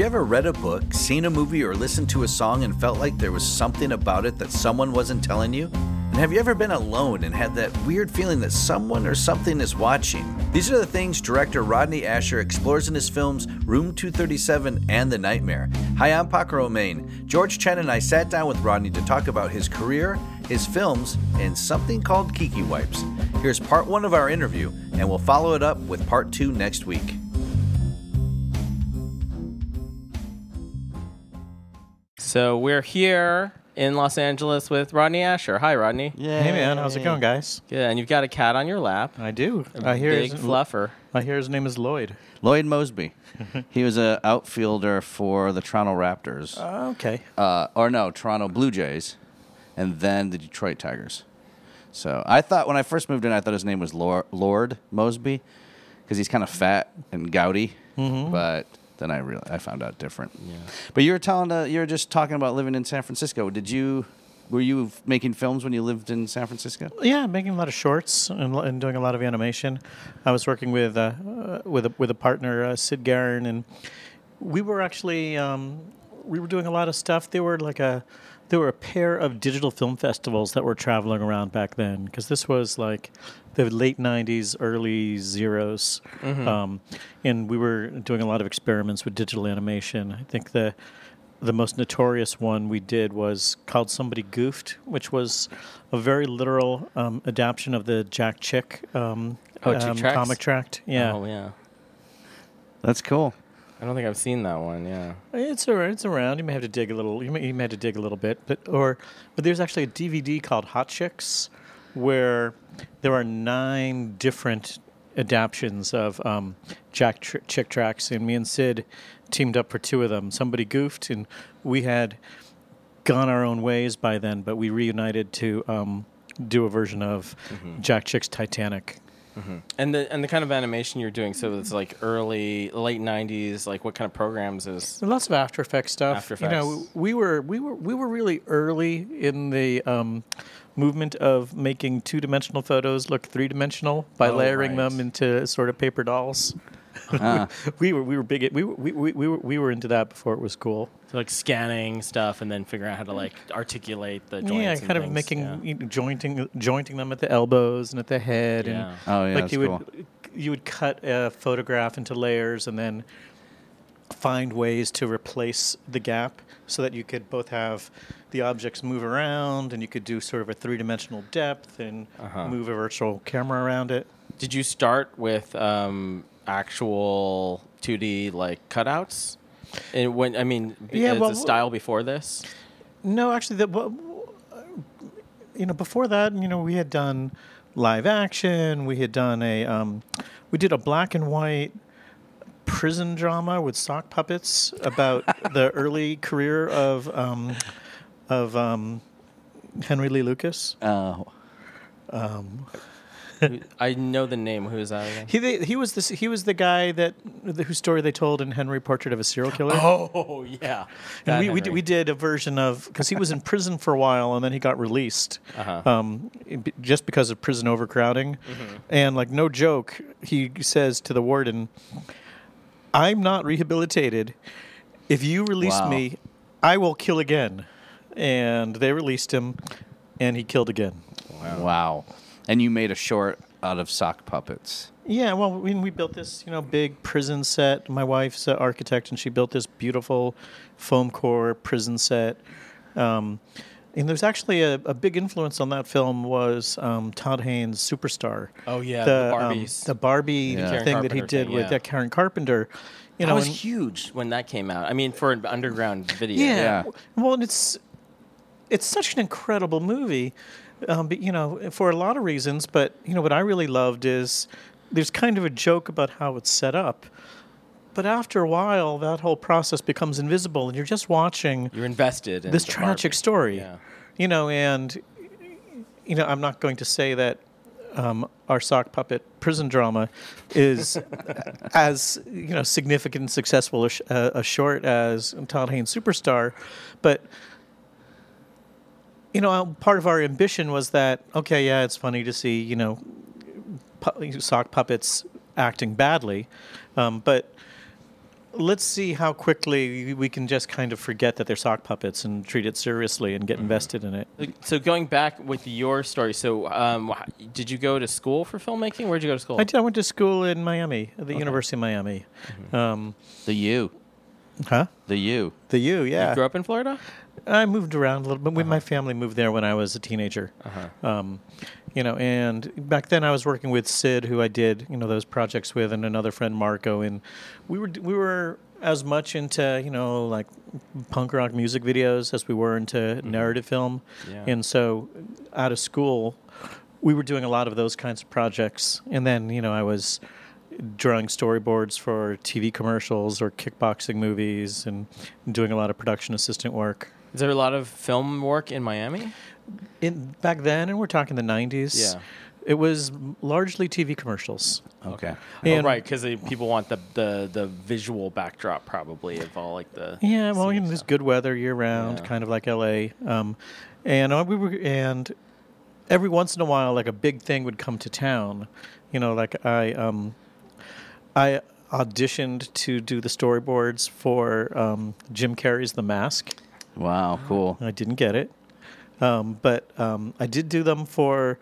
You ever read a book, seen a movie, or listened to a song and felt like there was something about it that someone wasn't telling you? And have you ever been alone and had that weird feeling that someone or something is watching? These are the things director Rodney Ascher explores in his films Room 237 and The Nightmare. Hi, I'm Paco Romane. George Chen and I sat down with Rodney to talk about his career, his films, and something called Kiki Wipes. Here's part one of our interview, and we'll follow it up with part two next week. So we're here in Los Angeles with Rodney Ascher. Hi, Rodney. Yeah. Hey man, how's it going, guys? Good. And you've got a cat on your lap. I do. A I hear big his, fluffer. I hear his name is Lloyd. Lloyd Moseby. he was an outfielder for the Toronto Raptors, Uh, okay. uh, or no, Toronto Blue Jays, and then the Detroit Tigers. So I thought when I first moved in, I thought his name was Lord, Lord Mosby because he's kind of fat and gouty. But then I really I found out different. Yeah. But you were telling uh, you were just talking about living in San Francisco. Did you were you making films when you lived in San Francisco? Yeah, making a lot of shorts and, and doing a lot of animation. I was working with uh, uh, with a, with a partner, uh, Sid Garin, and we were actually um, we were doing a lot of stuff. There were like a there were a pair of digital film festivals that were traveling around back then because this was like the late '90s, early zeros, um, and we were doing a lot of experiments with digital animation. I think the the most notorious one we did was called Somebody Goofed, which was a very literal um, adaptation of the Jack Chick um, Oh, um, comic tract. Yeah, Oh, yeah. That's cool. I don't think I've seen that one. Yeah. it's around. It's around. You may have to dig a little. You may, you may have to dig a little bit, but or but there's actually a DVD called Hot Chicks, where there are nine different adaptions of um, Jack Tr- Chick tracks, and me and Sid teamed up for two of them. Somebody goofed, and we had gone our own ways by then, but we reunited to um, do a version of Jack Chick's Titanic. And the and the kind of animation you're doing, so it's like early, late '90s. Like, what kind of programs is? Lots of After Effects stuff. After Effects. You know, we were we were we were really early in the um, movement of making two-dimensional photos look three-dimensional by Oh, layering right. them into sort of paper dolls. Ah. we were we were big. We were, we, we, we were we were into that before it was cool. So like scanning stuff and then figuring out how to like articulate the joints. yeah, and kind of things, making yeah. you know, jointing jointing them at the elbows and at the head Yeah. and Oh yeah, like that's you cool. would you would cut a photograph into layers and then find ways to replace the gap so that you could both have the objects move around and you could do sort of a three-dimensional depth and Uh-huh. move a virtual camera around it Did you start with um, actual 2D like cutouts? And when I mean, b- Yeah, is well, the style before this? no actually the, you know before that you know we had done live action we had done a um, we did a black and white prison drama with sock puppets about the early career of um, of um, Henry Lee Lucas. Oh, Who- I know the name. Who is that again? He they, he was this he was the guy that the, whose story they told in Henry Portrait of a Serial Killer. Oh yeah, and we, we, did, we did a version of because he was in prison for a while and then he got released Uh-huh. um, just because of prison overcrowding Mm-hmm. and like no joke he says to the warden i'm not rehabilitated if you release Wow. me i will kill again and they released him and he killed again wow. And you made a short out of sock puppets. Yeah, well, we, we built this, you know, big prison set. My wife's an architect, and she built this beautiful foam core prison set. Um, and there's actually a, a big influence on that film was um, Todd Haynes' Superstar. Oh, yeah, the um, Barbies. the Barbie Yeah. Karen thing that he did thing, with yeah. Karen Carpenter. You that know, was and- huge when that came out. I mean, for an underground video. yeah. Yeah. Well, and it's it's such an incredible movie, um, but, you know, for a lot of reasons. But you know, what I really loved is there's kind of a joke about how it's set up. But after a while, that whole process becomes invisible, and you're just watching You're invested in this tragic Barbie. story. Yeah. You know, and you know, I'm not going to say that um, our sock puppet prison drama is as you know significant and successful a, sh- uh, a short as Todd Haynes Superstar, but you know, part of our ambition was that okay, yeah, it's funny to see you know pu- sock puppets acting badly, um, but let's see how quickly we can just kind of forget that they're sock puppets and treat it seriously and get invested in it. So going back with your story, so um, did you go to school for filmmaking? Where'd you go to school? I, did, I went to school in Miami, at the University of Miami. Um, The U. huh? The U. The U, yeah. You grew up in Florida? I moved around a little bit. My family moved there when I was a teenager. Uh-huh. Um, you know, and back then I was working with Sid, who I did you know those projects with, and another friend Marco, and we were we were as much into you know like punk rock music videos as we were into narrative film, Yeah. and so out of school we were doing a lot of those kinds of projects, and then you know I was drawing storyboards for TV commercials or kickboxing movies, and doing a lot of production assistant work. Is there a lot of film work in Miami? in back then, and we're talking the '90s. Yeah. it was largely TV commercials. Okay. oh, right, because people want the, the the visual backdrop probably of all like the Yeah, well, you scenes know, there's good weather year round, Yeah. kind of like LA. Um, and uh, we were, and every once in a while, like a big thing would come to town. You know, like I, um, I auditioned to do the storyboards for um, Jim Carrey's The Mask. Wow. Cool. I didn't get it, um, but um, I did do them for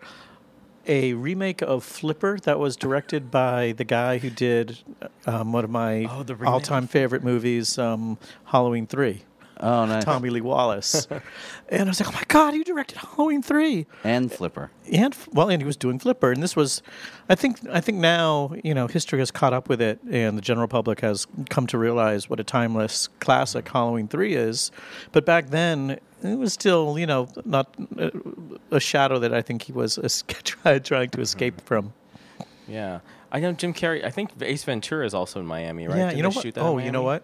a remake of Flipper that was directed by the guy who did um, one of my Oh, all-time favorite movies, um, Halloween Three. Oh, nice. Tommy Lee Wallace, and I was like, "Oh my God, you directed Halloween 3. And Flipper. And well, and he was doing Flipper, and this was, I think, I think now you know history has caught up with it, and the general public has come to realize what a timeless classic Halloween Three is. But back then, it was still you know not uh, a shadow that I think he was trying to escape from. Yeah, I know Jim Carrey. I think Ace Ventura is also in Miami, right? Yeah, Did you know what? shoot that Oh, you know what?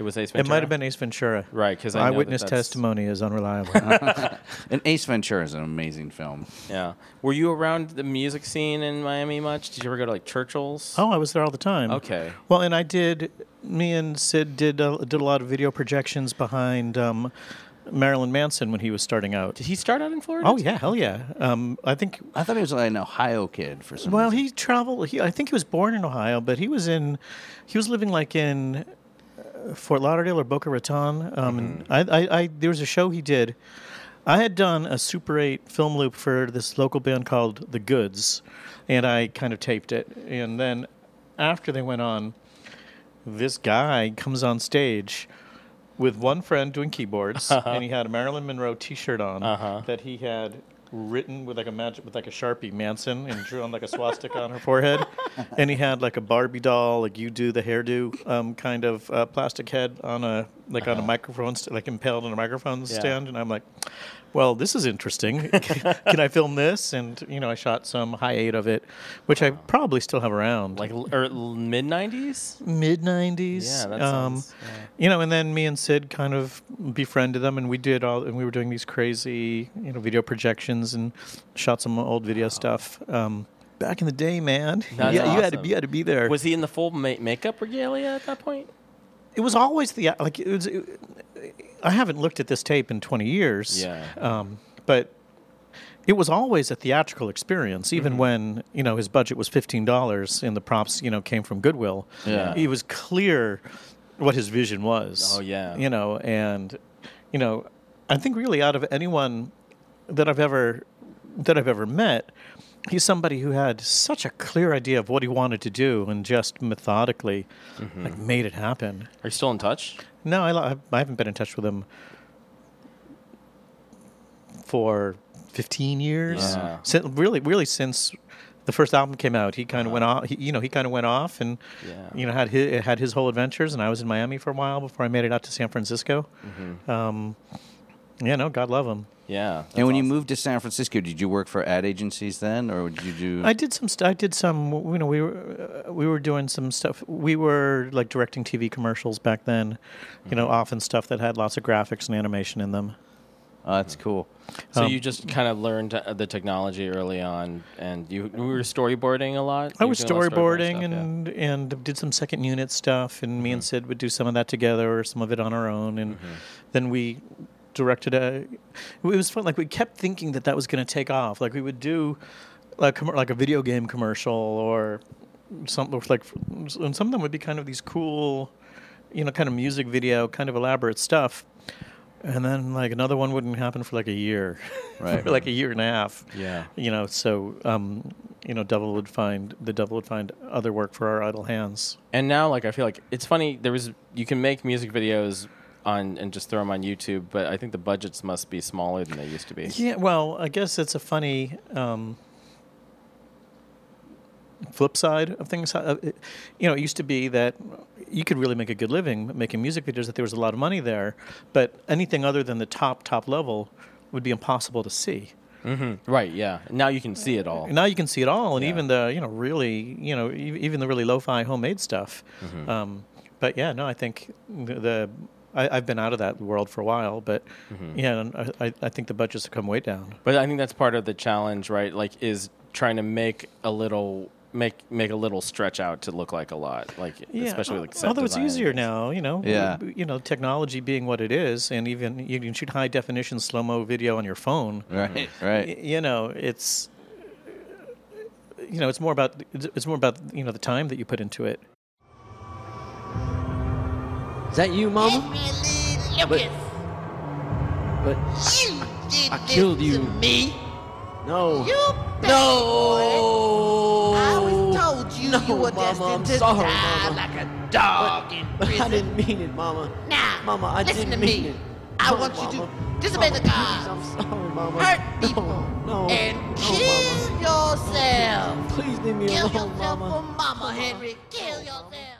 It was Ace It might have been Ace Ventura. right because I know that Eyewitness testimony is unreliable. And Ace Ventura is an amazing film. Yeah, were you around the music scene in Miami much? Did you ever go to like Churchill's? oh, I was there all the time. okay. Well, and I did. Me and Sid did uh, did a lot of video projections behind um, Marilyn Manson when he was starting out. Did he start out in Florida? Oh yeah, hell yeah. Um, I think. I thought he was like an Ohio kid for some Well, reason. he traveled. He, I think he was born in Ohio, but he was in. He was living like in Fort Lauderdale or Boca Raton. Um, and I, I, I, there was a show he did. I had done a Super 8 film loop for this local band called The Goods, and I kind of taped it. And then after they went on, this guy comes on stage with one friend doing keyboards, and he had a Marilyn Monroe T-shirt on Uh-huh. that he had written with like a magic with like a sharpie Manson and drew on like a swastika on her forehead, and he had like a Barbie doll, like you do the hairdo um, kind of uh, plastic head on a like on a microphone, st- like impaled on a microphone Uh-huh. Yeah. stand, and I'm like. Well, this is interesting. Can I film this? And you know, I shot some high eight of it, which I probably still have around like or mid '90s. mid '90s. Yeah, that um, sounds. yeah. you know, and then me and Sid kind of befriended them, and we did all, and we were doing these crazy, you know, video projections and shot some old video stuff. Um, back in the day, man. That's yeah, you had to be, you had to be there. Was he in the full ma- makeup regalia at that point? It was always the like it was. It, I haven't looked at this tape in 20 years. Yeah. Um, but it was always a theatrical experience, even Mm-hmm. when you know his budget was fifteen dollars and the props you know came from Goodwill. Yeah. it was clear what his vision was. Oh, yeah. you know, and you know, I think really out of anyone that I've ever that I've ever met, he's somebody who had such a clear idea of what he wanted to do and just methodically Mm-hmm. like made it happen. Are you still in touch? No, I, I haven't been in touch with him for 15 years. Yeah. Sin- really, really since the first album came out, he kind of went off. He, you know, he kind of went off and Yeah. you know had his had his whole adventures. And I was in Miami for a while before I made it out to San Francisco. Um, Yeah, no, God love them. Yeah. and when that's you moved to San Francisco, did you work for ad agencies then, or did you do? I did some. St- I did some. You know, we were uh, we were doing some stuff. We were like directing TV commercials back then. You know, often stuff that had lots of graphics and animation in them. oh, that's cool. So um, you just kind of learned uh, the technology early on, and you, you were storyboarding a lot. I was were doing a lot of storyboarding stuff, yeah. and and did some second unit stuff, and me and Sid would do some of that together, or some of it on our own, and then we directed a. It was fun. Like we kept thinking that that was going to take off. Like we would do, like like a video game commercial or something like, and some of them would be kind of these cool, you know, kind of music video, kind of elaborate stuff. And then like another one wouldn't happen for like a year, Right. for like a year and a half Yeah. you know so um you know devil would find the devil would find other work for our idle hands And now, like, I feel like it's funny. There was you can make music videos on and just throw them on YouTube, but I think the budgets must be smaller than they used to be. yeah well i guess it's a funny um flip side of things Uh, you know it used to be that you could really make a good living making music videos that there was a lot of money there but anything other than the top top level would be impossible to see Right? Yeah. Now you can see it all. now you can see it all, and Yeah. even the you know really you know even the really lo-fi homemade stuff. Mm-hmm. Um, but yeah, no, I think the, the I, I've been out of that world for a while, but Mm-hmm. yeah, I, I- I think the budgets have come way down. But I think that's part of the challenge, right? Like, is trying to make a little make make a little stretch out to look like a lot, like especially like set although it's design and easier now, you know. Yeah. You know, technology being what it is, and even you can shoot high definition slow mo video on your phone. Right, Y- right. You know, it's you know, it's more about it's it's more about you know the time that you put into it. Is that you, Mama? Lucas, But you did I this killed to you. me. no. You No. I always told you No, you were Mama, destined to sorry, die Mama. like a dog in But I didn't mean it, Mama. Now, Mama, I listen didn't to mean me. it. I No, want you to disobey Mama, the gods, I'm sorry, Mama. hurt No, people, no, and no, kill Mama. yourself. Please leave me Kill alone, yourself Mama. for Mama, Henry. Kill yourself.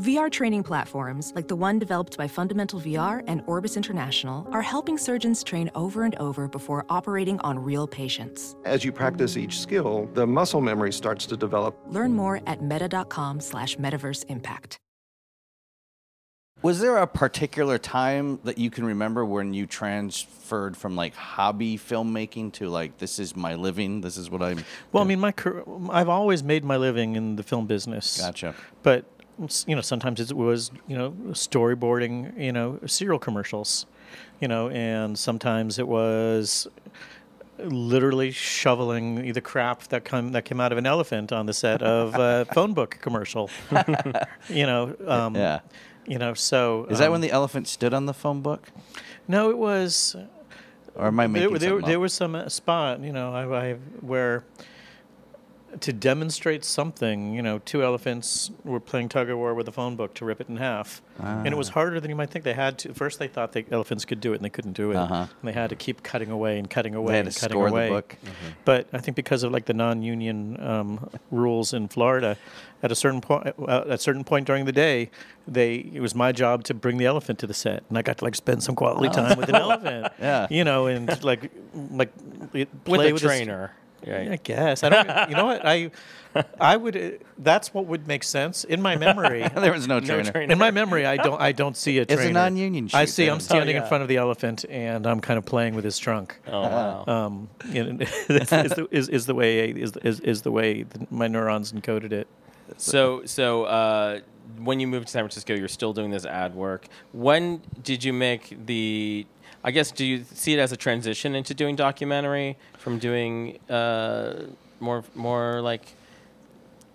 VR training platforms, like the one developed by Fundamental VR and Orbis International, are helping surgeons train over and over before operating on real patients. As you practice each skill, the muscle memory starts to develop. Learn more at meta.com slash metaverse impact. Was there a particular time that you can remember when you transferred from like hobby filmmaking to like this is my living, this is what I'm Well, I mean, my car- I've always made my living in the film business. Gotcha. But s- you know, sometimes it was you know storyboarding, you know, serial commercials, you know, and sometimes it was literally shoveling the crap that come that came out of an elephant on the set of a phone book commercial. you know. Um, Yeah. You know, so Is that um, when the elephant stood on the phone book? No, it was. Or am I making there, there, there was some uh, spot, you know, I, I where to demonstrate something, you know, two elephants were playing tug of war with a phone book to rip it in half, and it was Ah. harder than you might think. They had to first they thought the elephants could do it, and they couldn't do it, Uh-huh. and they had to keep cutting away and cutting away had and to cutting score the away. book. But I think because of like the non-union um, rules in Florida, at a certain point, uh, at a certain point during the day, they it was my job to bring the elephant to the set, and I got to like spend some quality time with an elephant. Oh. Yeah. you know, and like like it- with play a this- trainer. Right. I guess I don't. you know what I. I would. Uh, that's what would make sense in my memory. there was no trainer. trainer. In my memory, I don't. I don't see a trainer. It's a non-union I see. then. I'm standing yeah. in front of the elephant, and I'm kind of playing with his trunk. Oh wow. Um, you know, is, is, the, is, is the way is, is, is the way that my neurons encoded it. So, so uh, when you moved to San Francisco, you're still doing this ad work. When did you make the? I guess do you see it as a transition into doing documentary from doing uh, more more like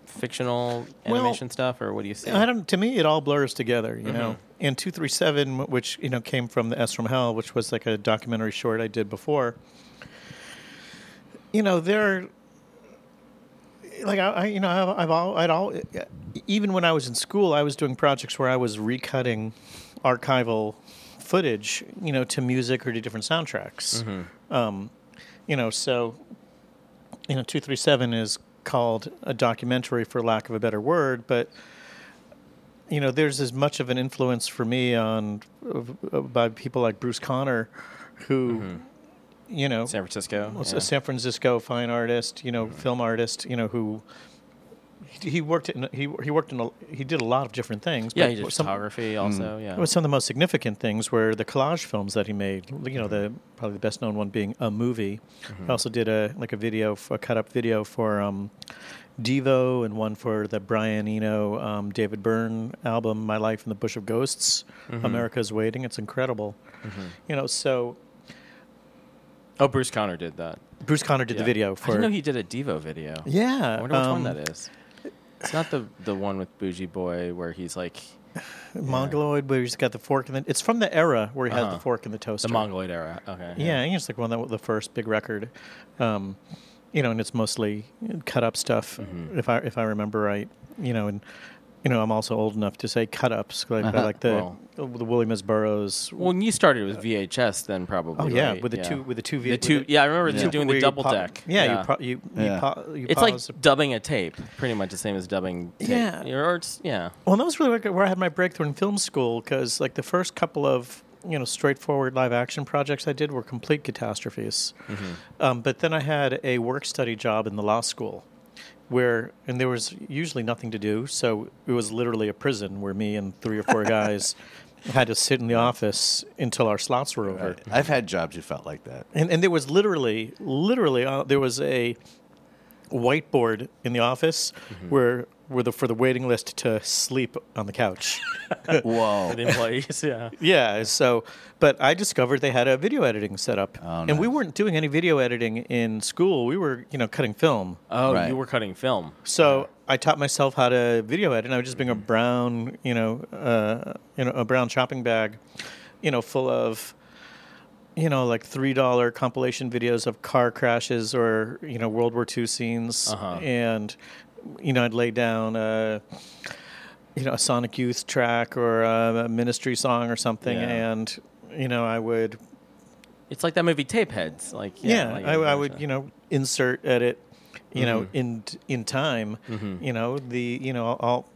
fictional Well, animation stuff, or what do you see? I don't. To me, it all blurs together. You know, Mhm. and two three seven, which you know came from the S from Hell, which was like a documentary short I did before. You know, they're like I, I you know, I've, I've all, I'd all, even when I was in school, I was doing projects where I was recutting archival footage, you know, to music or to different soundtracks. Mhm. Um, you know, so you know, two three seven is called a documentary for lack of a better word, but you know, there's as much of an influence for me on by people like Bruce Conner, who, mm-hmm. you know, San Francisco, yeah. a San Francisco fine artist, you know, mm-hmm. film artist, you know, who he, he worked in he he worked in a, he did a lot of different things. Yeah, but he did some- photography also, yeah. Well, some of the most significant things were the collage films that he made. You know, the probably the best known one being a movie. Mhm. He also did a like a video, a cut up video for um, Devo, and one for the Brian Eno, um, David Byrne album, "My Life in the Bush of Ghosts." Mhm. America's Waiting. It's incredible. Mhm. You know, so Oh, Bruce Conner did that. Bruce Conner did the Yeah. video I for. didn't know he did a Devo video. Yeah, I wonder which um, one that is. It's not the the one with Booji Boy where he's like Mongoloid, where he's got the fork in the. It's from the era where he had Uh-huh. the fork in the toaster. the Mongoloid era. Okay. Yeah, I think it's like one of the, the first big record. Um, you know, and it's mostly cut up stuff, Mm-hmm. if I if I remember right. You know, and you know, I'm also old enough to say cut ups, like, Uh-huh. like the Well. the William S. Burroughs. Well, when you started with VHS, then probably. Oh yeah, right? with the yeah. two with the two V- The two. yeah, I remember the you two doing where the you double pa- deck. Yeah, you pa- you- you Yeah. pa- you it's like pause- dubbing a tape, pretty much the same as dubbing. Tape. Yeah. Or it's yeah. Well, that was really where I had my breakthrough in film school because, like, the first couple of you know straightforward live action projects I did were complete catastrophes. Mm-hmm. Um, but then I had a work study job in the law school, where and there was usually nothing to do, so it was literally a prison where me and three or four guys had to sit in the office until our slots were over. I've had jobs who felt like that. And, and there was literally, literally, uh, there was a whiteboard in the office Mm-hmm. where, where the for the waiting list to sleep on the couch. Whoa. For the employees, yeah. yeah. So, but I discovered they had a video editing setup, Oh, and we weren't doing any video editing in school. We were, you know, cutting film. Oh, Right. you were cutting film. So I taught myself how to video edit. And I would just bring a brown, you know, uh, you know, a brown shopping bag, you know, full of, you know, like three dollar compilation videos of car crashes or you know World War II scenes, Uh-huh. and you know I'd lay down a, you know, a Sonic Youth track or a Ministry song or something, Yeah. and you know I would It's like that movie Tapeheads. Like yeah, yeah, like I, I would you know insert edit you know Mhm. in in time Mhm. you know the you know all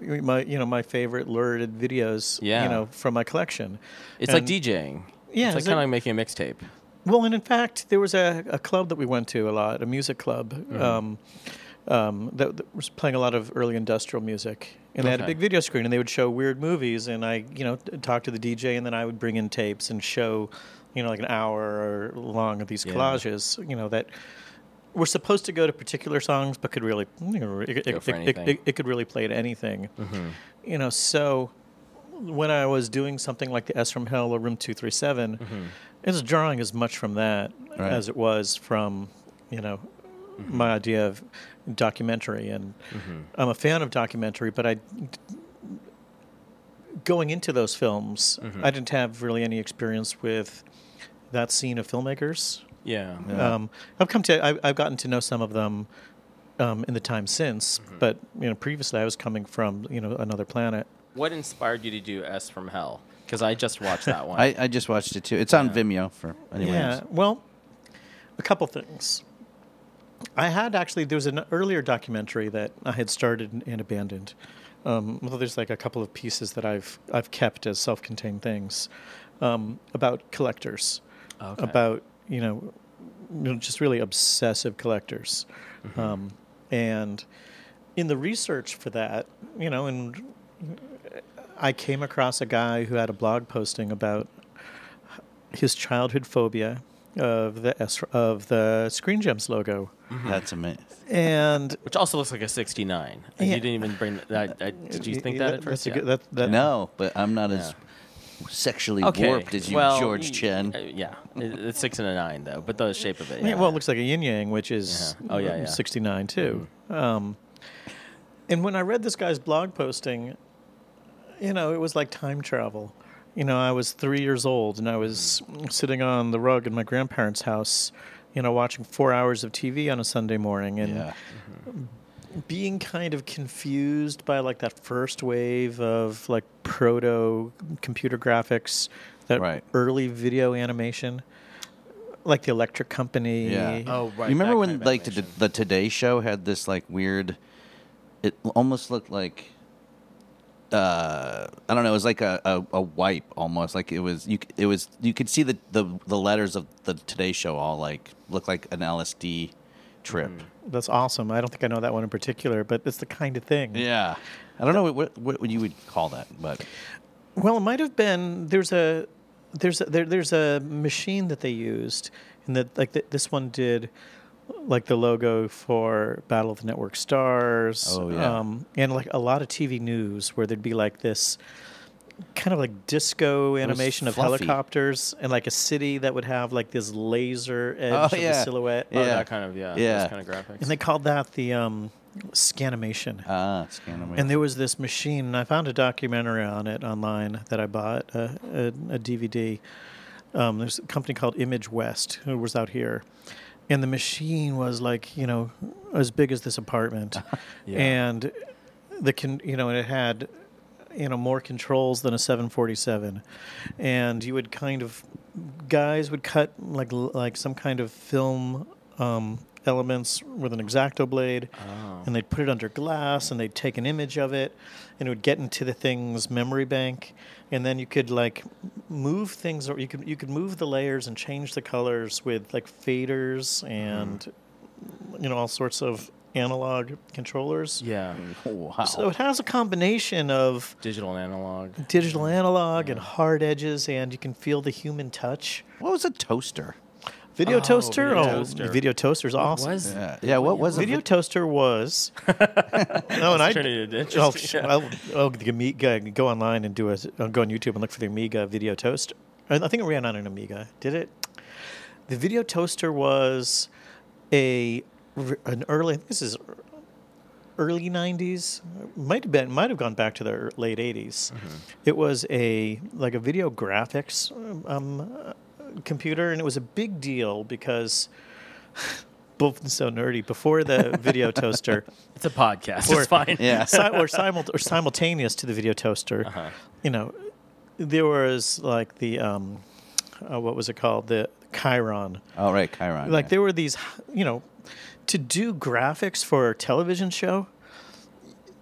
my you know my favorite lurid videos Yeah. you know from my collection It's like DJing. Yeah, It's like kind of like making a mixtape. well and in fact there was a, a club that we went to a lot a music club Mm-hmm. um, um, that, that was playing a lot of early industrial music and they had a big video screen and they would show weird movies and I you know t- talk to the DJ and then I would bring in tapes and show you know like an hour or long of these Yeah. collages you know that were supposed to go to particular songs but could really you know it, it, it, it, could really play to anything Mhm. you know so when I was doing something like the S from Hell or Room 237 Mhm. it was drawing as much from that Right. as it was from you know my idea of documentary and Mhm. I'm a fan of documentary but I going into those films Mhm. I didn't have really any experience with that scene of filmmakers Yeah. um, I've come to I, I've gotten to know some of them um, in the time since Mm-hmm. but you know previously I was coming from you know another planet What inspired you to do S from Hell? Because I just watched that one. I, I just watched it too. It's on Vimeo for anyone Yeah. else. Well, a couple things. I had actually there was an earlier documentary that I had started and- and abandoned. Um, well, there's like a couple of pieces that I've I've kept as self-contained things um, about collectors, Okay. about you know, you know, just really obsessive collectors, um, and in the research for that, you know, and I came across a guy who had a blog posting about his childhood phobia of the S- of the Screen Gems logo, That's amazing. and Which also looks like a 69. And Yeah. You didn't even bring that. I, did you think that, at that's first? a good, that, that, no, but I'm not as sexually Okay. warped as you, well, George Chen. uh, yeah, it's six and a nine though, but the shape of it. Yeah, Yeah. well, it looks like a yin yang, which is Yeah. Oh, yeah, yeah. 69 too. Um, And when I read this guy's blog posting, you know, it was like time travel. You know, I was three years old and I was mm. sitting on the rug in my grandparents' house, you know, watching four hours of TV on a Sunday morning and Yeah. Mm-hmm. being kind of confused by like that first wave of like proto computer graphics, that Right. early video animation, like the Electric Company. Yeah. Oh, right. You remember that when kind of like the, the Today Show had this like weird? It almost looked like. Uh, I don't know. It was like a, a, a wipe almost. Like it was you. It was you could see the, the the letters of the Today Show all like look like an LSD trip. That's awesome. I don't think I know that one in particular, but it's the kind of thing. Yeah. I don't know what what you would call that, but Well, it might have been. There's a there's a, there, there's a machine that they used, and that like th- this one did, like the logo for Battle of the Network Stars. Oh, yeah. Um, and like a lot of TV news where there'd be like this kind of like disco animation of fluffy. helicopters and like a city that would have like this laser edge Oh, of the yeah. silhouette. Oh, Yeah. that kind of yeah. Yeah. Those kind of graphics. And they called that the um, scanimation. ah, scan And there was this machine, and I found a documentary on it online that I bought, uh, a, a DVD. Um, there's a company called Image West who was out here. And the machine was like, you know, as big as this apartment. Yeah. And the con- you know, it had you know more controls than a 747 and you would kind of guys would cut like like some kind of film um, elements with an exacto blade oh. and they'd put it under glass and they'd take an image of it and it would get into the thing's memory bank and then you could like move things or you could you could move the layers and change the colors with like faders and mm-hmm. you know all sorts of analog controllers yeah. wow. so it has a combination of Digital and analog. digital mm-hmm. analog and hard edges, and you can feel the human touch. what was a toaster? Video Oh, toaster, video oh, toaster. video toaster's awesome. Was Yeah, yeah. What was it? Video it? toaster was. no, and I. Trinity did. Oh, Just- sh- yeah. I'll, I'll the Amiga, go online and do a I'll go on YouTube and look for the Amiga video toaster. I I think it ran on an Amiga. Did it? The video toaster was a r- an early. This is early '90s. Might have been. Might have gone back to the late '80s. It was a like a video graphics um, uh, computer, and it was a big deal because. Both so nerdy. Before the video toaster, It's a podcast. Or- it's fine. Yeah. si- or, simul- or simultaneous to the video toaster, Uh-huh. you know, there was like the um, uh, what was it called? The Chyron. Oh right, Chyron. Like yeah. there were these, you know, to do graphics for a television show.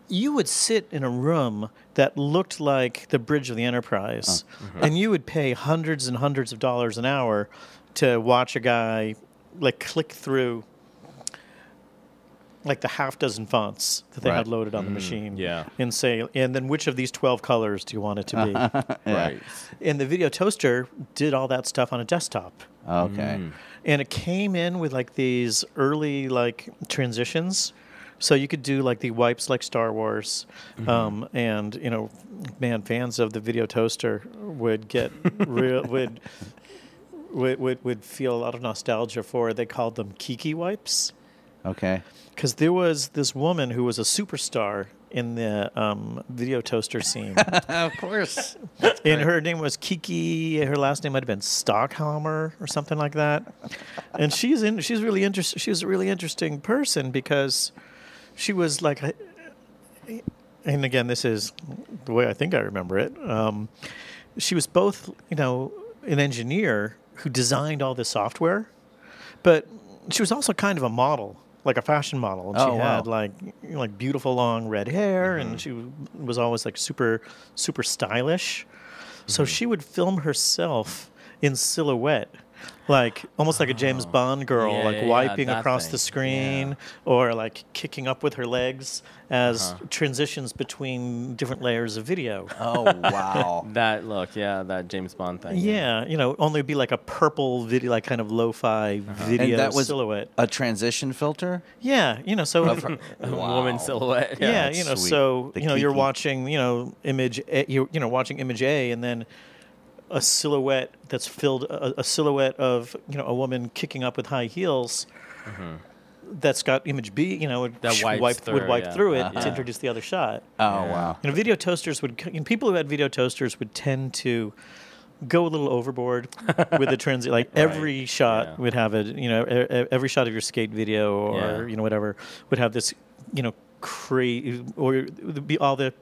You would sit in a room that looked like the bridge of the Enterprise, oh, mm-hmm. and you would pay hundreds and hundreds of dollars an hour to watch a guy like click through like the half dozen fonts that they had loaded on the mm, machine. yeah. And say, and then which of these 12 colors do you want it to be? Right. and the video toaster did all that stuff on a desktop. okay. Mm. And it came in with like these early like transitions. So you could do like the wipes like Star Wars. Um, and, you know, man, fans of the video toaster would get real, would, would, would, would feel a lot of nostalgia for, they called them Kiki wipes Okay. because there was this woman who was a superstar in the um, video toaster scene, of course. and her name was Kiki. Her last name might have been Stockhammer or something like that. And she's in. She's really interesting. She was a really interesting person because she was like, and again, this is the way I think I remember it. Um, she was both, you know, an engineer who designed all this software, but she was also kind of a model, like a fashion model. And Oh, she wow. had like you know, like beautiful long red hair, and she was always like super super stylish. So she would film herself in silhouette. Like almost like a James oh. Bond girl, Yeah, like yeah, yeah, wiping that across thing. the screen, or like kicking up with her legs as uh-huh. transitions between different layers of video. Oh wow. That look, yeah, that James Bond thing. Yeah, you know, only be like a purple video, like kind of lo-fi uh-huh. video and that was silhouette. a transition filter. Yeah, you know, so A woman silhouette. yeah, Yeah. you know, sweet. so The you know, you're Kiki. watching, you know, image, A, you're you know, watching image A, and then a silhouette that's filled a, a silhouette of you know a woman kicking up with high heels. that's got image B, you know, would That sh- wipes wipe, would through, wipe yeah. through it Uh-huh. to introduce the other shot. Oh wow. You know, video toasters would, c- and people who had video toasters would tend to go a little overboard with the transit. Like every shot would have a, you know, every shot of your skate video or Yeah. you know whatever would have this, you know, crazy or be all the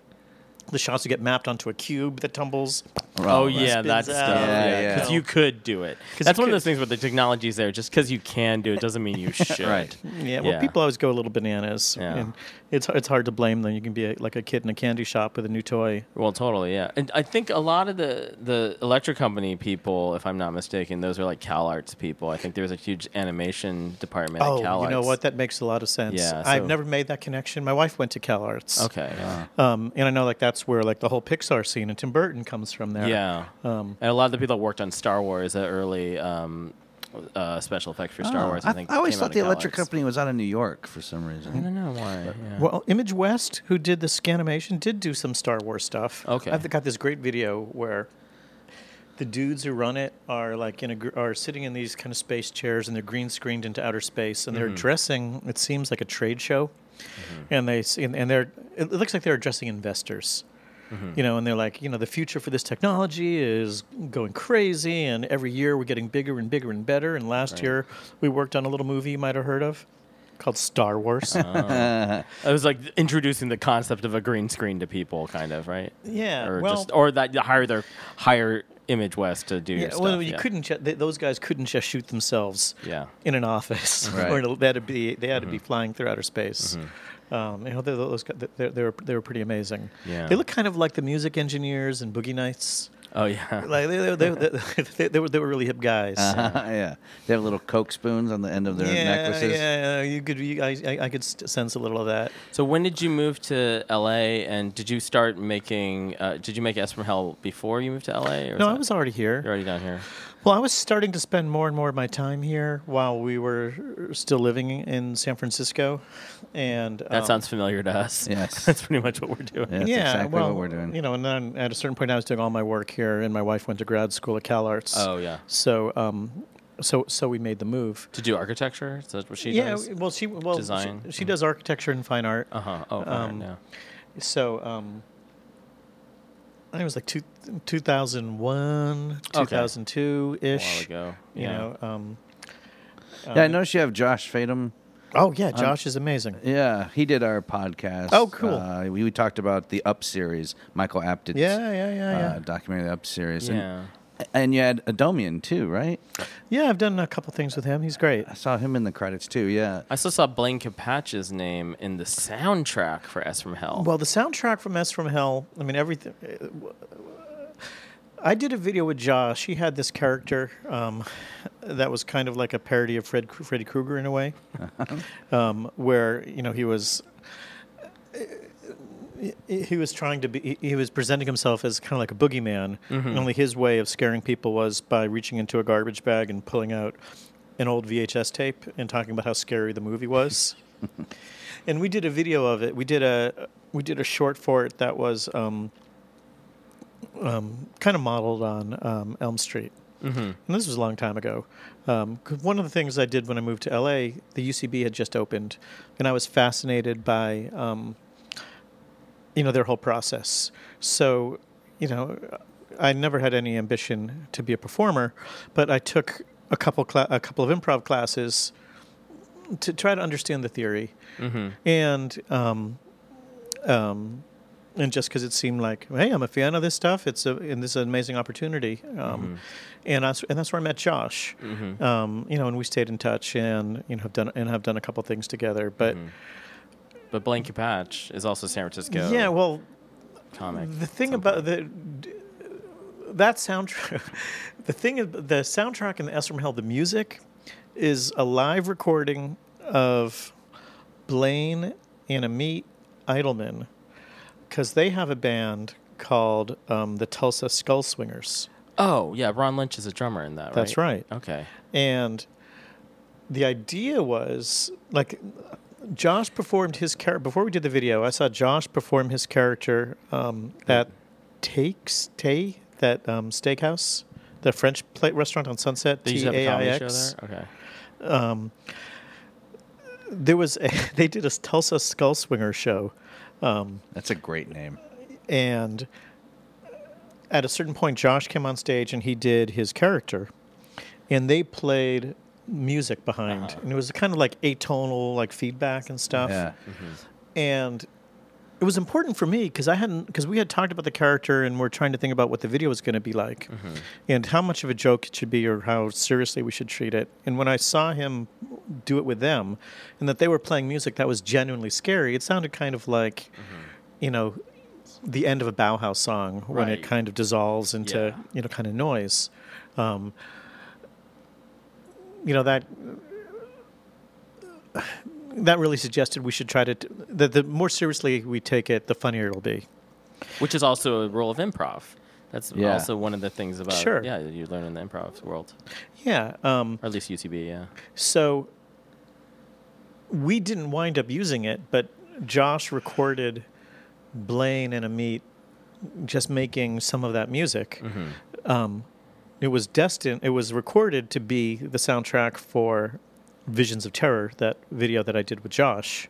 the shots would get mapped onto a cube that tumbles. Oh yeah, that's that out. stuff. Yeah, Yeah, yeah. because you could do it. 'Cause That's you one of those things where the technology is there. Just because you can do it doesn't mean you should. Right. Yeah, well, Yeah. people always go a little bananas, Yeah. and it's it's hard to blame them. You can be a, like a kid in a candy shop with a new toy. Well, totally, yeah. And I think a lot of the the electric company people, if I'm not mistaken, those are like CalArts people. I think there's a huge animation department Oh, at CalArts. Oh, you know what? That makes a lot of sense. Yeah, I've never made that connection. My wife went to CalArts. Okay. Yeah. Um, and I know like that's where like the whole Pixar scene and Tim Burton comes from there. Yeah. Um, and a lot of the people that worked on Star Wars, the early um, uh, special effects for Star Oh, Wars, I, think. I always thought the of electric company was out of New York for some reason. I don't know why. Yeah. Well, Image West, who did the Scanimation, did do some Star Wars stuff. Okay. I've got this great video where the dudes who run it are like in a gr- are sitting in these kind of space chairs and they're green screened into outer space and they're Mhm. dressing. It seems like a trade show, and they and, and they're it looks like they're addressing investors. Mhm. You know, and they're like, you know, the future for this technology is going crazy, and every year we're getting bigger and bigger and better. And last Right. year we worked on a little movie you might have heard of called Star Wars. Oh. it was like introducing the concept of a green screen to people, kind of, right? Yeah, Or well- just, or that you hire their hire Image West to do your Yeah, stuff. well, you yeah. couldn't. Ju- th- those guys couldn't just shoot themselves. Yeah. In an office, Right. or in a- they had to be. They had to be Mhm. flying through outer space. Um, you know, they, those they, they were they were pretty amazing. Yeah. They look kind of like the music engineers and Boogie Nights. Oh yeah. Like they they, they, they, were they were really hip guys. Uh-huh, yeah. They have little Coke spoons on the end of their necklaces. yeah, yeah, you could. You, I, I, could sense a little of that. So when did you move to LA, and did you start making? Uh, did you make S from Hell before you moved to LA? Or No, I was already here. You're already down here. Well, I was starting to spend more and more of my time here while we were still living in San Francisco, and That um, sounds familiar to us. Yes. that's pretty much what we're doing. That's yeah, exactly well, what we're doing. You know, and then at a certain point, I was doing all my work here, and my wife went to grad school at CalArts. Oh, yeah. So, um, so so we made the move. To do architecture? Is that what she yeah, does? Yeah. Well, she well she- Design? She, does architecture and fine art. Uh huh. Oh, fine, yeah. So, um, I think it was like two, 2001, Okay. 2002 ish. A while ago, You yeah. know. Um, Yeah, I um, noticed you have Josh Fadem. Oh yeah, on- Josh is amazing. Yeah, he did our podcast. Oh, cool. Uh, we, we talked about the Up series. Michael Apted. Yeah, yeah, yeah, uh, yeah. Documentary Up series. Yeah. And, and you had Adomian too, right? Yeah, I've done a couple things with him. He's great. I saw him in the credits too. Yeah. I still saw Blaine Capatch's name in the soundtrack for S from Hell. Well, the soundtrack from S from Hell. I mean, everything. I did a video with Josh. He had this character um, that was kind of like a parody of Fred Freddy Krueger in a way, um, where you know he was. He- was trying to be. he- was presenting himself as kind of like a boogeyman. Mhm. Only his way of scaring people was by reaching into a garbage bag and pulling out an old VHS tape and talking about how scary the movie was. and we did a video of it. We did a we did a short for it that was um, um, kind of modeled on um, Elm Street. Mhm. And this was a long time ago. Um, one of the things I did when I moved to LA, the UCB had just opened, and I was fascinated by um, you know their whole process. So you know, I never had any ambition to be a performer, but I took a couple cla- a couple of improv classes to try to understand the theory, Mhm. and um, um, and just because it seemed like, hey, I'm a fan of this stuff. It's a and this is an amazing opportunity, um, and that's and that's where I met Josh. Mhm. Um, you know, and we stayed in touch, and you know, have done and have done a couple things together. But But Blaine Capatch is also San Francisco. yeah, well, comic. the thing about the that soundtrack, the thing, is- the soundtrack in the S from Hell, the music is a live recording of Blaine and Amit Itelman because they have a band called um, the Tulsa Skull Swingers. Oh yeah, Ron Lynch is a drummer in that. right? That's right. Okay. And the idea was like Josh performed his character before we did the video. I saw Josh perform his character um, at Takes Tay, that um, steakhouse, the French plate restaurant on Sunset. They used to have a comedy show T-A-I-X. there? Okay. Um, there was a, they did a Tulsa Skull Swinger show, um, That's a great name. and at a certain point, Josh came on stage and he did his character, and they played music behind, uh-huh. and it was kind of like atonal, like feedback and stuff. Yeah. Mm-hmm. and it was important for me because I hadn't because we had talked about the character and we're trying to think about what the video was going to be like mm-hmm. and how much of a joke it should be or how seriously we should treat it. And when I saw him do it with them and that they were playing music that was genuinely scary, it sounded kind of like, mm-hmm. you know, the end of a Bauhaus song when it kind of dissolves into Yeah. you know kind of noise. Um, you know that that really suggested we should try to t- that the more seriously we take it, the funnier it'll be. Which is also a role of improv. That's Yeah. also one of the things about Sure. yeah you learn in the improv world, Yeah. Um, or at least UCB. Yeah. so we didn't wind up using it, but Josh recorded Blaine and Amit just making some of that music. Um, it was destined. It was recorded to be the soundtrack for Visions of Terror, that video that I did with Josh.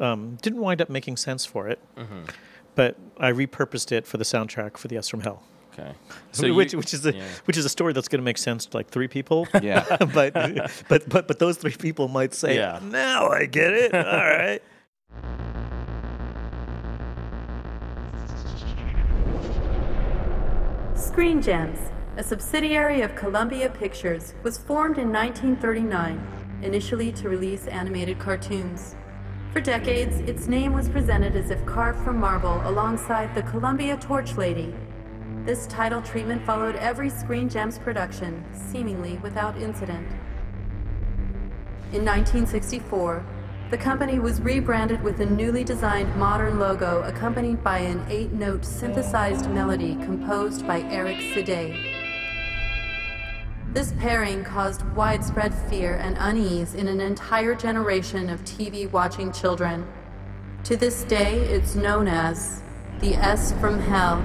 Um, didn't wind up making sense for it, but I repurposed it for the soundtrack for the S from Hell. Okay. which, you- which is a yeah. which is a story that's going to make sense to like three people. Yeah. but but but but those three people might say, Yeah. "Now I get it." All right. Screen Gems, a subsidiary of Columbia Pictures, was formed in 1939, initially to release animated cartoons. For decades, its name was presented as if carved from marble alongside the Columbia Torch Lady. This title treatment followed every Screen Gems production, seemingly without incident. In 1964, the company was rebranded with a newly designed modern logo accompanied by an eight note synthesized melody composed by Eric Siday. This pairing caused widespread fear and unease in an entire generation of TV watching children. To this day, it's known as the S from Hell.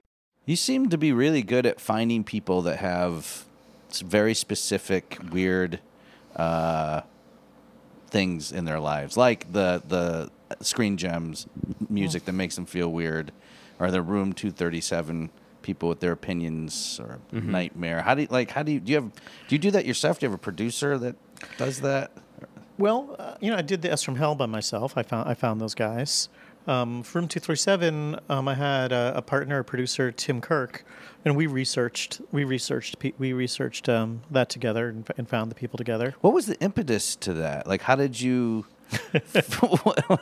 You seem to be really good at finding people that have very specific, weird uh, things in their lives, like the the screen gems music that makes them feel weird, or the Room Two Thirty Seven people with their opinions, or Mhm. Nightmare. How do you like? How do you do you have? Do you do that yourself? Do you have a producer that does that? Well, uh, you know, I did the S from Hell by myself. I found I found those guys. Um, for Room Two Three Seven, um, I had a, a partner, a producer, Tim Kirk, and we researched we researched we researched um, that together and, and found the people together. What was the impetus to that? Like, how did you?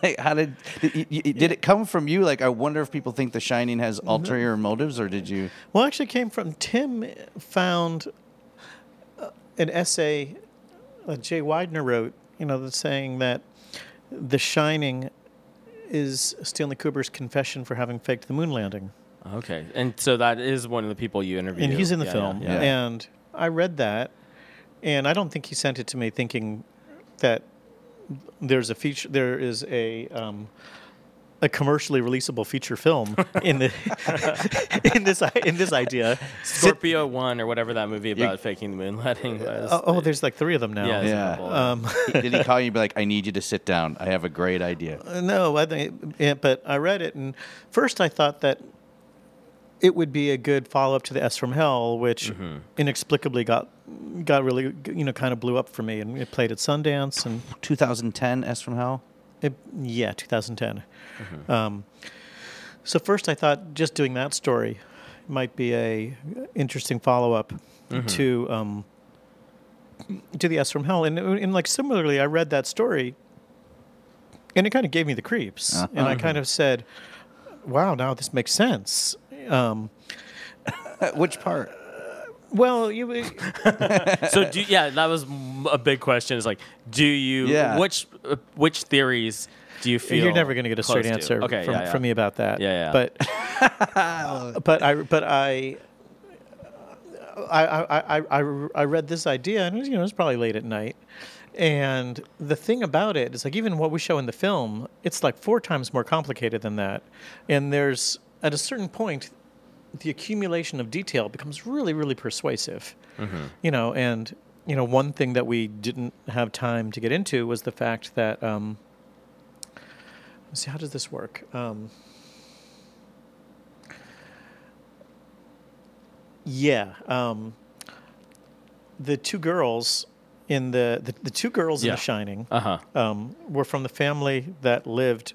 like, how did did, you- did it come from you? Like, I wonder if people think The Shining has ulterior motives, or did you? Well, actually, came from Tim. Found uh, an essay that Jay Weidner wrote. You know, that's saying that The Shining is Stanley Kubrick's confession for having faked the moon landing. Okay, and so that is one of the people you interviewed. and he's in the Yeah, film. yeah, yeah. And I read that, and I don't think he sent it to me thinking that there's a feature. There is a um, a commercially releasable feature film in the in this in this idea. Scorpio One or whatever that movie about faking the moon landing was. Oh, oh, there's like three of them now. Yeah, Yeah. Um, Did he call you and be like, I need you to sit down? I have a great idea. Uh, No, I think, yeah, but I read it, and first I thought that it would be a good follow up to the S from Hell, which Mm-hmm. inexplicably got got really you know kind of blew up for me, and it played at Sundance and 2010 S from Hell. It, yeah, 2010. Mm-hmm. Um, so first I thought just doing that story might be a interesting follow up Mhm. to um, to the S from Hell, and, and like similarly, I read that story, and it kind of gave me the creeps, and I Uh-huh. kind of said, "Wow, now this makes sense." Um, Which part? Well, you. so do yeah, that was a big question. Is like, do you Yeah. which uh, which theories do you feel You're never going to get a straight to? answer okay, from, yeah, yeah. from me about that. Yeah, yeah. But but I but I. I, I, I, I, I read this idea and it was, you know it was probably late at night, and the thing about it is like even what we show in the film, it's like four times more complicated than that, and there's at a certain point, the accumulation of detail becomes really really persuasive, Mhm. you know, and you know one thing that we didn't have time to get into was the fact that um, let's see how does this work. Um, Yeah. Um, the two girls in the the, the two girls in The Shining Uh-huh. um, were from the family that lived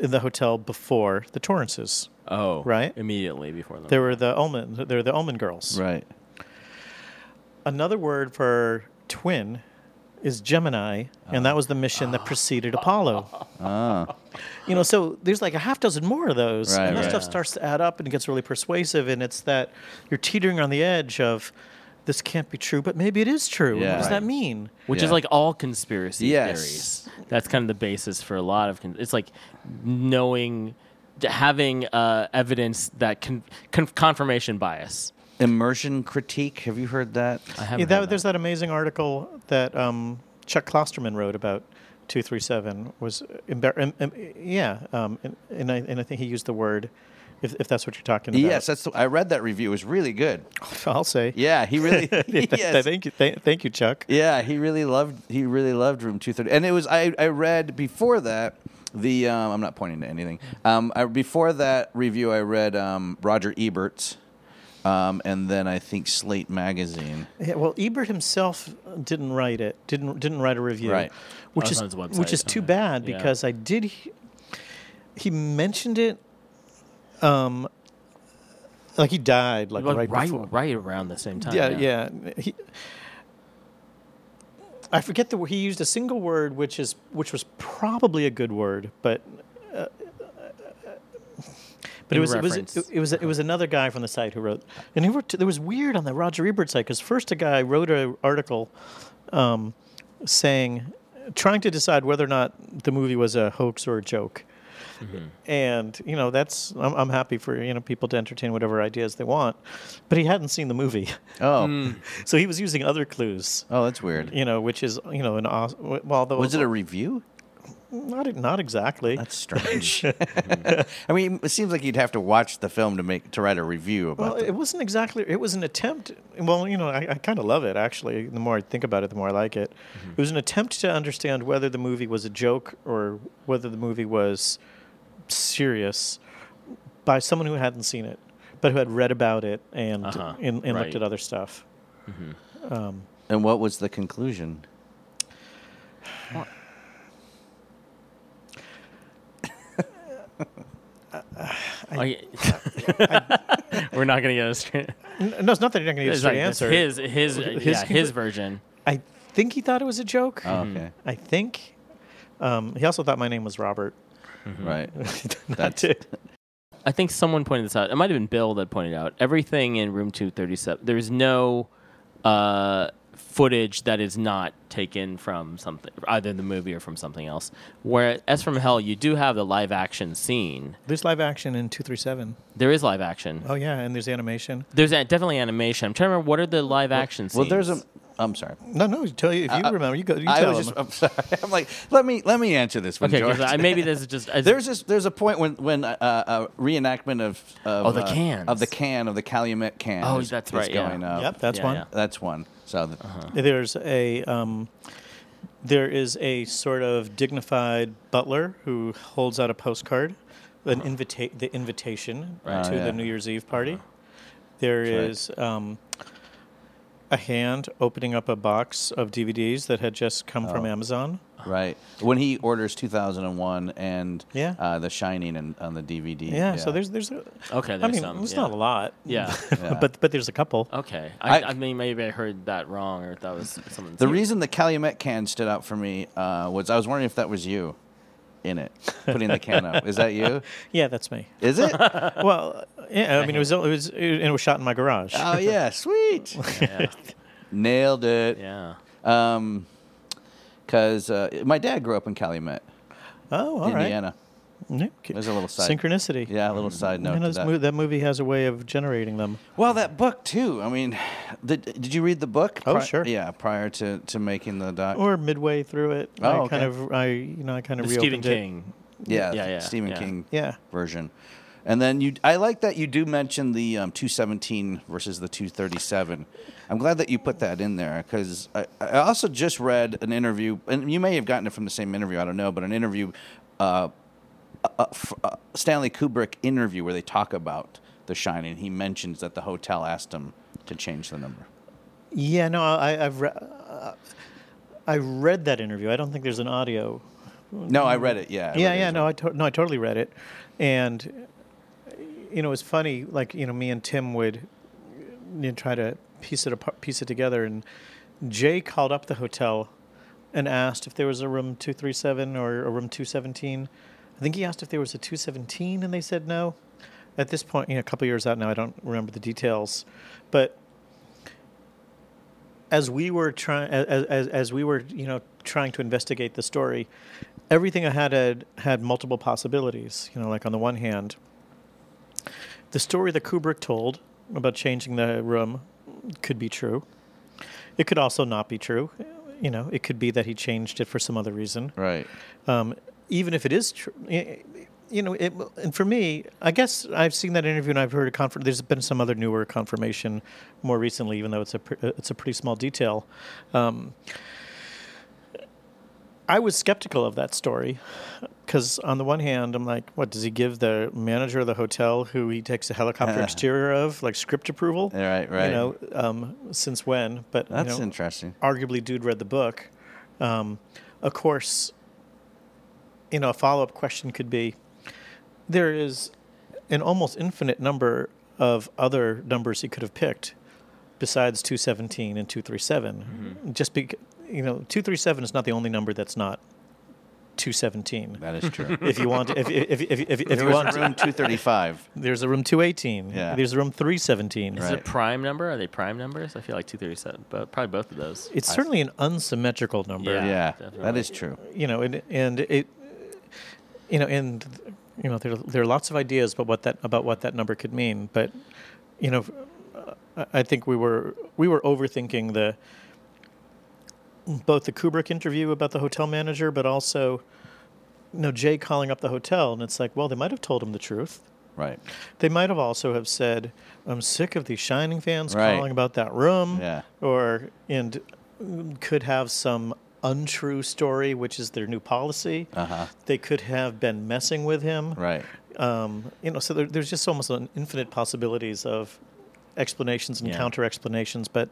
in the hotel before the Torrances. Oh, right. Immediately before them. They were the Ullman. They were the Ullman girls. Right. Another word for twin is Gemini, and that was the mission that preceded Apollo. Ah. You know, so there's like a half dozen more of those, Right, and that right. stuff starts to add up and it gets really persuasive. And it's that you're teetering on the edge of this can't be true, but maybe it is true. Yeah. What does that mean? Which is like all conspiracy Yes. theories. That's kind of the basis for a lot of. Con- it's like knowing, having uh, evidence that con- con- confirmation bias. Immersion critique. Have you heard that? I haven't. that, heard there's that amazing article that um, Chuck Klosterman wrote about 237. Was embar- um, um, yeah, um, and, and, I, and I think he used the word, if, if that's what you're talking about. Yes, that's. The, I read that review. It was really good. I'll say. Yeah, he really. yes. Thank you, thank, thank you, Chuck. Yeah, he really loved. He really loved Room Two Thirty, and it was. I I read before that. The um, I'm not pointing to anything. Um, I, before that review, I read um, Roger Ebert's, um, and then I think Slate magazine. Yeah, well, Ebert himself didn't write it. Didn't didn't write a review. Right. Which is it's which is too Okay. bad Yeah. because I did. He, he mentioned it. Um. Like he died like, Like right, right, before. right around the same time. Yeah, yeah. He, I forget the he used a single word, which is which was probably a good word, but. Uh, but it was, it was it, it was it was another guy from the site who wrote, and he wrote. There was weird on the Roger Ebert site because first a guy wrote an article, um, saying, trying to decide whether or not the movie was a hoax or a joke, and you know that's I'm, I'm happy for you know people to entertain whatever ideas they want, but he hadn't seen the movie. Oh. Mm. so he was using other clues. Oh, that's weird. You know, which is you know an awesome. well, the, Was it a review? Not not exactly. That's strange. I mean, it seems like you'd have to watch the film to make to write a review about. It. Well, it wasn't exactly. It was an attempt. Well, you know, I, I kind of love it actually. The more I think about it, the more I like it. It was an attempt to understand whether the movie was a joke or whether the movie was serious by someone who hadn't seen it, but who had read about it and Uh-huh. and, and Right. looked at other stuff. Um, and what was the conclusion? Oh, yeah. We're not going to get a straight. No, it's not that you're not going to get a It's straight like, answer. his- his- yeah, his version. I think he thought it was a joke. Oh, okay. I think. Um, he also thought my name was Robert. Right. Not That's- to- I think someone pointed this out. It might have been Bill that pointed out everything in room 237. There's no uh, footage that is not taken from something, either the movie or from something else. Where as from Hell, you do have the live action scene. There's live action in two three seven. There is live action. Oh yeah, and there's animation. There's a, definitely animation. I'm trying to remember what are the live action scenes. Well, there's a I'm sorry. No, no. Tell you if you I- remember, you go. You I tell was him. just. I'm sorry. I'm like, let me let me answer this one, Okay, 'cause George. I- maybe this is just- I- there's this, there's a point when when uh, a reenactment of, of Oh, the uh, cans. of the can of the Calumet can. Oh, is- that's is right, yeah. Going up. Yep, that's Yeah, one. yeah. That's one. So the, There's a um, there is a sort of dignified butler who holds out a postcard, an invita- the invitation Right. to yeah. the New Year's Eve party. There That's is um, a hand opening up a box of DVDs that had just come from Oh. Amazon. Right when he orders 2001 and Yeah. uh, The Shining and on the DVD. Yeah, so there's there's a, Okay, I there's mean, some, it's yeah. not a lot. Yeah. Yeah. but but there's a couple. Okay. I, I- I, mean, maybe I heard that wrong, or that was someone. The reason the Calumet can stood out for me uh, was I was wondering if that was you in it, putting the can up. Is that you? Yeah, that's me. Is it? well, yeah. I mean, it was it was it was shot in my garage. Oh yeah, sweet. Nailed it. Yeah. Um, because uh, my dad grew up in Calumet, Oh, all right. Indiana. Yeah, okay. There's a little side Synchronicity. Yeah, a little side note You know, to this that. mo- that movie has a way of generating them. Well, that book too. I mean, did, did you read the book? Oh, sure. Yeah, prior to, to making the doc. Or midway through it, Oh, I okay. kind of, I you know, I kind of The Stephen reopened it. King. Yeah, Yeah, yeah, Stephen yeah. King Yeah. version. And then you, I like that you do mention the um, 217 versus the 237. I'm glad that you put that in there because I, I also just read an interview, and you may have gotten it from the same interview. I don't know, but an interview, uh, uh, f- uh, Stanley Kubrick interview where they talk about The Shining. He mentions that the hotel asked him to change the number. Yeah, no, I, I've re- uh, I read that interview. I don't think there's an audio. No, I read it. Yeah, I yeah, it yeah. No, I to- no, I totally read it, and you know, it was funny. Like you know, me and Tim would you know, try to piece it apart, piece it together, and Jay called up the hotel and asked if there was a room two three seven or a room two seventeen. I think he asked if there was a two seventeen, and they said no. At this point, you know, a couple years out now, I don't remember the details, but as we were trying as, as as we were you know trying to investigate the story everything i had had had multiple possibilities you know like on the one hand the story that kubrick told about changing the room could be true. It could also not be true. You know it could be that he changed it for some other reason. Right. um, even if it is true you know it, and for me i guess i've seen that interview and i've heard a conf- there's been some other newer confirmation more recently even though it's a pr- it's a pretty small detail. Um, i was skeptical of that story because on the one hand i'm like what does he give the manager of the hotel who he takes a helicopter exterior of like script approval? Right, right. you know um, since when? But you That's know, interesting. arguably dude read the book. Um, of course you know a follow-up question could be there is an almost infinite number of other numbers he could have picked besides 217 and 237 just because you know 237 is not the only number that's not 217 That is true. if you want if if if, if, if, if you want room 235. there's a room 218 Yeah. there's a room 317 Is it a prime number? Are they prime numbers? I feel like 237, but probably both of those. it's certainly an unsymmetrical number Yeah, Yeah, definitely. that is true. you know, and and it, you know, and you know, there there are lots of ideas about what that about what that number could mean, but you know, uh, I think we were we were overthinking the both the Kubrick interview about the hotel manager, but also, you know, Jay calling up the hotel, and it's like, well, they might have told him the truth. Right. They might have also have said, "I'm sick of these Shining fans Right. calling about that room," Yeah. or and could have some untrue story, which is their new policy. Uh-huh. They could have been messing with him, Right. Um, you know, so there, there's just almost an infinite possibilities of explanations and Yeah. counter explanations. But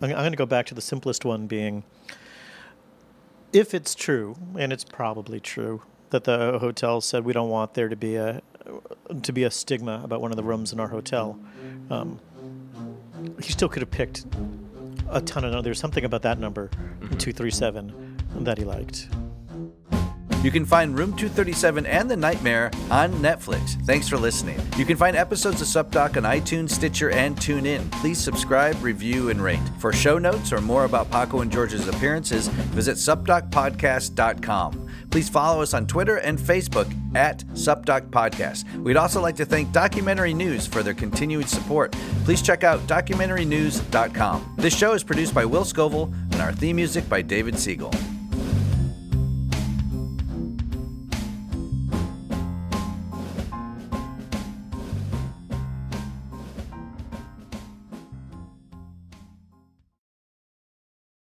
I'm, I'm going to go back to the simplest one being, if it's true, and it's probably true, that the hotel said we don't want there to be a to be a stigma about one of the rooms in our hotel. Um, he still could have picked a ton of. There's something about that number, two three seven, that he liked. You can find Room 237 and The Nightmare on Netflix. Thanks for listening. You can find episodes of SupDoc on iTunes, Stitcher, and TuneIn. Please subscribe, review, and rate. For show notes or more about Paco and George's appearances, visit supdocpodcast.com. Please follow us on Twitter and Facebook at SupDoc Podcast. We'd also like to thank Documentary News for their continued support. Please check out documentarynews.com. This show is produced by Will Scoville and our theme music by David Siegel.